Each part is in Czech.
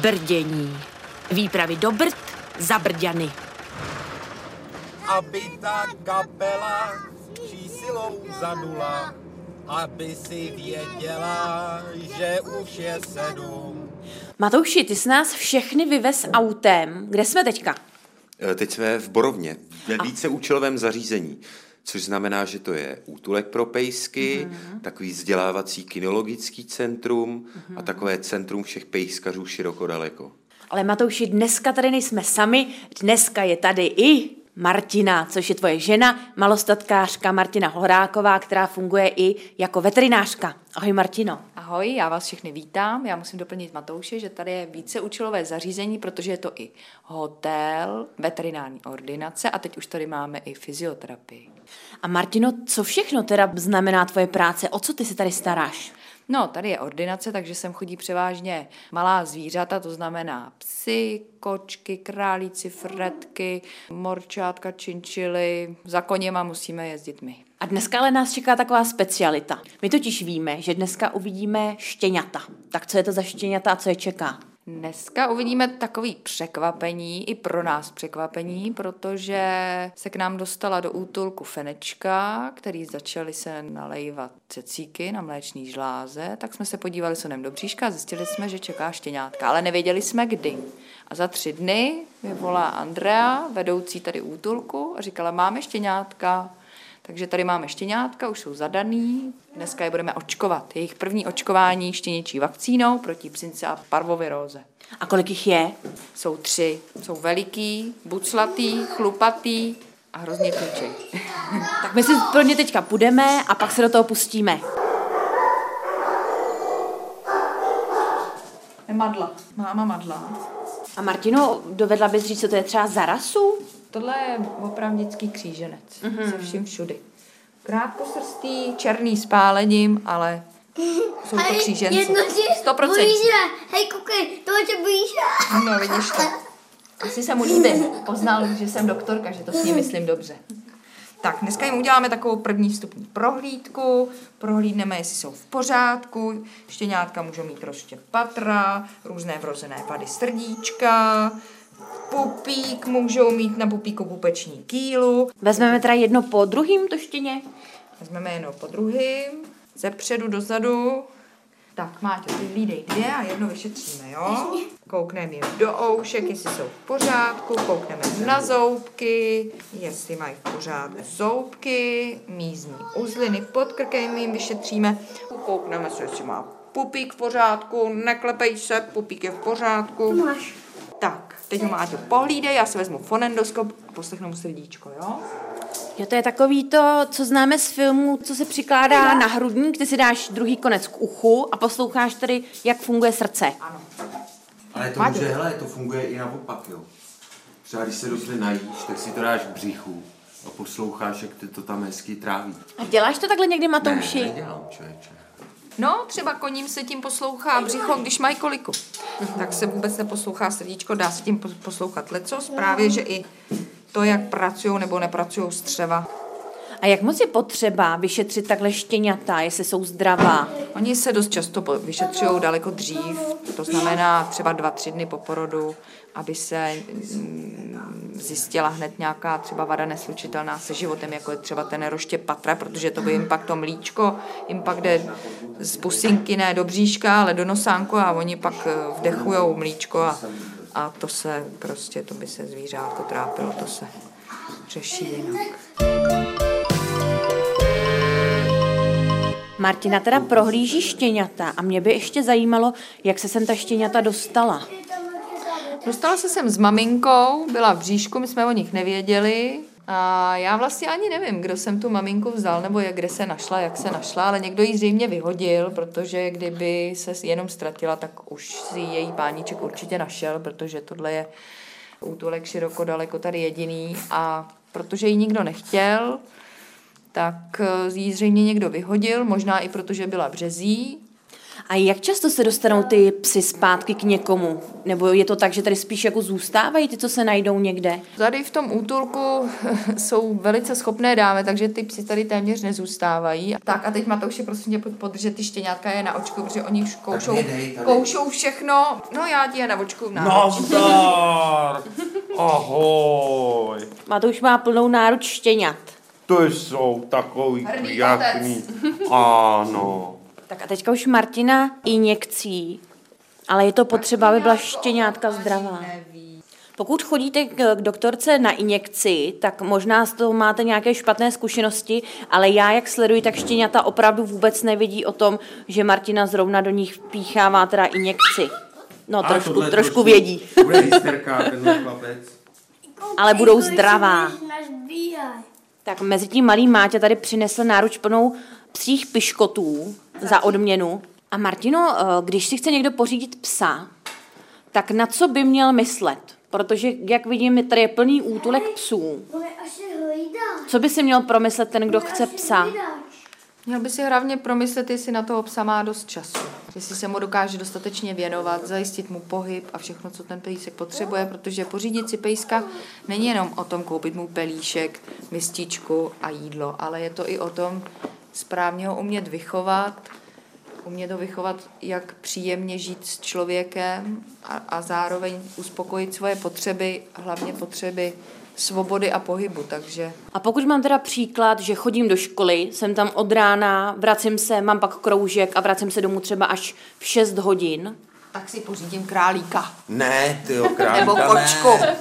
Brdění. Výpravy do Brd za Brďany. Aby ta kapela vší silou zanula, aby si věděla, že už je sedm. Matouši, ty jsi nás všechny vyvez autem. Kde jsme teďka? E, Teď jsme v Borovně, ve víceúčelovém zařízení, což znamená, že to je útulek pro pejsky, takový vzdělávací kinologický centrum a takové centrum všech pejskařů široko daleko. Ale Matouši, dneska tady nejsme sami, dneska je tady i Martina, což je tvoje žena, malostatkářka Martina Horáková, která funguje i jako veterinářka. Ahoj Martino. Ahoj, já vás všechny vítám. Já musím doplnit Matouše, že tady je více účelové zařízení, protože je to i hotel, veterinární ordinace a teď už tady máme i fyzioterapii. A Martino, co všechno teda znamená tvoje práce? O co ty se tady staráš? No, tady je ordinace, takže sem chodí převážně malá zvířata, to znamená psy, kočky, králíci, fretky, morčátka, činčily. Za koněma musíme jezdit my. A dneska ale nás čeká taková specialita. My totiž víme, že dneska uvidíme štěňata. Tak co je to za štěňata a co je čeká? Dneska uvidíme takový překvapení, i pro nás překvapení, protože se k nám dostala do útulku fenečka, který začaly se nalejvat cecíky na mléčný žláze, tak jsme se podívali sonem do bříška a zjistili jsme, že čeká štěňátka, ale nevěděli jsme kdy. A za tři dny mi volá Andrea, vedoucí tady útulku, a říkala, máme štěňátka, takže tady máme štěňátka, už jsou zadaný, dneska je budeme očkovat. Jejich první očkování štěničí vakcínou proti psince a parvoviróze. A kolik jich je? Jsou tři. Jsou veliký, buclatý, chlupatý a hrozně kručej. Tak my si pro ně teďka půjdeme a pak se do toho pustíme. Je madla. Máma madla. A Martino, dovedla bys říct, co to je třeba za rasu? Tohle je opravdický kříženec. Mm-hmm. Se vším všudy. Krátkosrstý, černý s pálením, ale jsou to kříženci. Jedno 100%. bojíš se. Hej, koukej, toho se bojíš. No, vidíš to. Asi se mu líbím. Poznal, že jsem doktorka, že to s ním myslím dobře. Tak, dneska jim uděláme takovou první vstupní prohlídku. Prohlídneme, jestli jsou v pořádku. Štěňátka můžou mít rozštěp patra, různé vrozené vady srdíčka, pupík můžou mít na pupíku pupeční kýlu. Vezmeme teda jedno po druhým to štěně. Vezmeme jedno po druhým, ze předu dozadu. Tak, Máťo, ty hlídej dvě a jedno vyšetříme, jo? Koukneme jim do oušek, jestli jsou v pořádku, koukneme na zoubky, jestli mají v pořádku zoubky, mízní uzliny pod krkem jim vyšetříme, koukneme se, jestli má pupík v pořádku, neklepej se, pupík je v pořádku. Máš. Tak, teď ho Máťo pohlídej, já si vezmu fonendoskop a poslechnu mu srdíčko, jo? Jo, to je takový to, co známe z filmu, co se přikládá na hrudník, ty si dáš druhý konec k uchu a posloucháš tady, jak funguje srdce. Ano. Ale to Máte. může, hele, to funguje i naopak, jo. Třeba když se dobře najíš, tak si to dáš k břichu a posloucháš, jak ty to tam hezky tráví. A děláš to takhle někdy, Matouši? Ne, nedělám, člověče. No, třeba koním se tím poslouchá břicho, když mají koliku. Tak se vůbec neposlouchá srdíčko, dá se tím pos- poslouchat lecos. Právě, že i to, jak pracují nebo nepracují střeva. A jak moc je potřeba vyšetřit takhle štěňata, jestli jsou zdravá? Oni se dost často vyšetřují daleko dřív, to znamená třeba dva, tři dny po porodu, aby se mm, zjistila hned nějaká třeba vada neslučitelná se životem, jako je třeba ten roště patra, protože to by jim pak to mlíčko, jim pak jde z pusinky ne do bříška, ale do nosánku a oni pak eh, vdechujou mlíčko a, a to se prostě, to by se zvířátko trápilo, to se řeší jinak. Martina teda prohlíží štěňata a mě by ještě zajímalo, jak se sem ta štěňata dostala. Dostala se sem s maminkou, byla v bříšku, my jsme o nich nevěděli. A já vlastně ani nevím, kdo jsem tu maminku vzal, nebo jak, kde se našla, jak se našla, ale někdo ji zřejmě vyhodil, protože kdyby se jenom ztratila, tak už si její páníček určitě našel, protože tohle je útulek široko daleko tady jediný a protože ji nikdo nechtěl, tak eh, ji zřejmě někdo vyhodil, možná i protože byla březí, A jak často se dostanou ty psy zpátky k někomu? Nebo je to tak, že tady spíš jako zůstávají ty, co se najdou někde? Tady v tom útulku jsou velice schopné dámy, takže ty psy tady téměř nezůstávají. Tak a teď Matouši, prosím tě, pojď podržet ty štěňátka je na očku, protože oni už koušou, koušou všechno. No já ti je na očku na Nazdar! Ahoj! Matouš má plnou náruč štěňat. To jsou takový Hrdý pěkný. Ano. Tak a teďka už Martina injekcí, ale je to potřeba, aby byla štěňátka zdravá. Pokud chodíte k doktorce na injekci, tak možná z toho máte nějaké špatné zkušenosti, ale já, jak sleduji, tak štěňata opravdu vůbec nevidí o tom, že Martina zrovna do nich píchává teda injekci. No, trošku, tohle trošku vědí. Bude hysterka, tenhle chlapec. Ale budou zdravá. Tak mezi tím malý Máťa tady přinesl náruč plnou psích piškotů za odměnu. A Martino, eh, když si chce někdo pořídit psa, tak na co by měl myslet? Protože, jak vidím, tady je plný útulek psů. Co by si měl promyslet ten, kdo chce psa? Měl by si hlavně promyslet, jestli na toho psa má dost času. Jestli se mu dokáže dostatečně věnovat, zajistit mu pohyb a všechno, co ten pejsek potřebuje, protože pořídit si pejska není jenom o tom koupit mu pelíšek, mističku a jídlo, ale je to i o tom správně ho umět vychovat, umět ho vychovat, jak příjemně žít s člověkem a, a zároveň uspokojit svoje potřeby, hlavně potřeby svobody a pohybu, takže A pokud mám teda příklad, že chodím do školy, jsem tam od rána, vracím se, mám pak kroužek a vracím se domů třeba až v 6 hodin, tak si pořídím králíka. Ne, ty jo, králíka, Nebo kočku. Ne.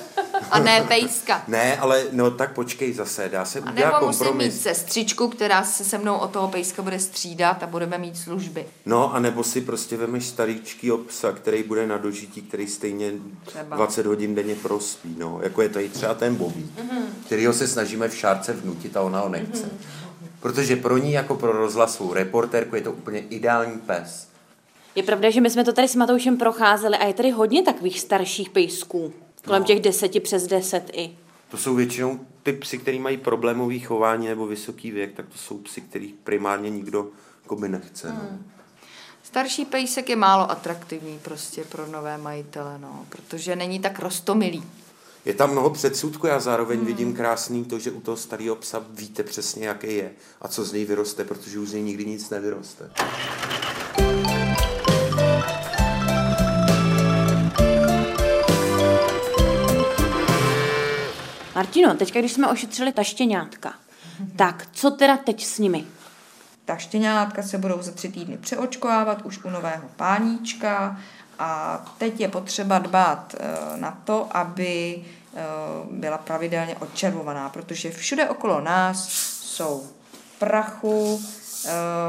A ne pejska. ne, ale no tak počkej zase, dá se A udělat nebo musím mít sestřičku, která se se mnou o toho pejska bude střídat a budeme mít služby. No, a nebo si prostě vemeš starýčkýho psa, který bude na dožití, který stejně Třeba. 20 hodin denně prospí, no. Jako je tady třeba ten Bobby, kterýho se snažíme v šárce vnutit a ona ho nechce. Protože pro ní jako pro rozhlasovou reportérku je to úplně ideální pes. Je pravda, že my jsme to tady s Matoušem procházeli a je tady hodně takových starších pejsků. Kolem těch deseti přes deset i. To jsou většinou ty psy, který mají problémový chování nebo vysoký věk, tak to jsou psy, kterých primárně nikdo jako by nechce. No. Starší pejsek je málo atraktivní prostě pro nové majitele, no, protože není tak rostomilý. Je tam mnoho předsudků, já zároveň hmm. vidím krásný to, že u toho starého psa víte přesně, jaký je a co z něj vyroste, protože už z něj nikdy nic nevyroste. Martino, teďka, když jsme ošetřili ta štěňátka, tak co teda teď s nimi? Ta štěňátka se budou za tři týdny přeočkovávat už u nového páníčka a teď je potřeba dbát eh, na to, aby eh, byla pravidelně odčervovaná, protože všude okolo nás jsou prachu,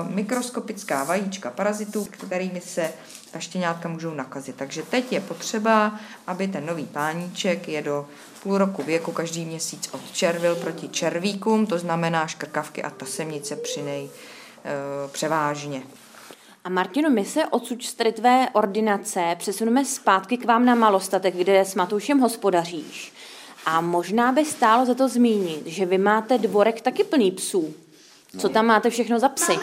mikroskopická vajíčka parazitů, kterými se ta štěňátka můžou nakazit. Takže teď je potřeba, aby ten nový páníček je do půl roku věku každý měsíc odčervil proti červíkům, to znamená škrkavky a tasemnice při nej e, převážně. A Martino, my se odsud z tvé ordinace přesuneme zpátky k vám na Malostatek, kde s Matoušem hospodaříš. A možná by stálo za to zmínit, že vy máte dvorek taky plný psů. Co tam máte všechno za psy?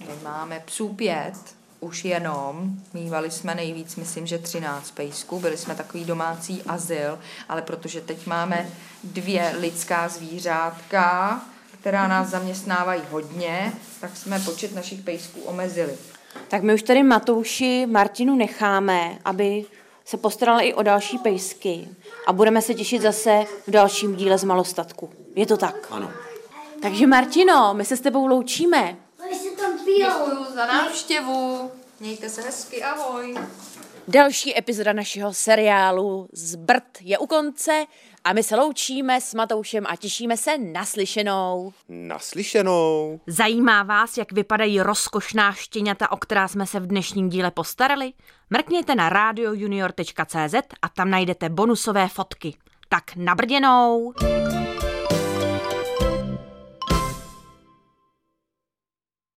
My máme psů pět, už jenom, mývali jsme nejvíc, myslím, že 13 pejsků, byli jsme takový domácí azyl, ale protože teď máme dvě lidská zvířátka, která nás zaměstnávají hodně, tak jsme počet našich pejsků omezili. Tak my už tady Matouši Martinu necháme, aby se postarala i o další pejsky. A budeme se těšit zase v dalším díle z Malostatku. Je to tak? Ano. Takže Martino, my se s tebou loučíme. Oni se tam pijou. Děkuji za návštěvu, mějte se hezky, ahoj. Další epizoda našeho seriálu Zbrt je u konce a my se loučíme s Matoušem a těšíme se na slyšenou. Naslyšenou. Zajímá vás, jak vypadají rozkošná štěňata, o která jsme se v dnešním díle postarali? Mrkněte na radiojunior.cz a tam najdete bonusové fotky. Tak nabrděnou!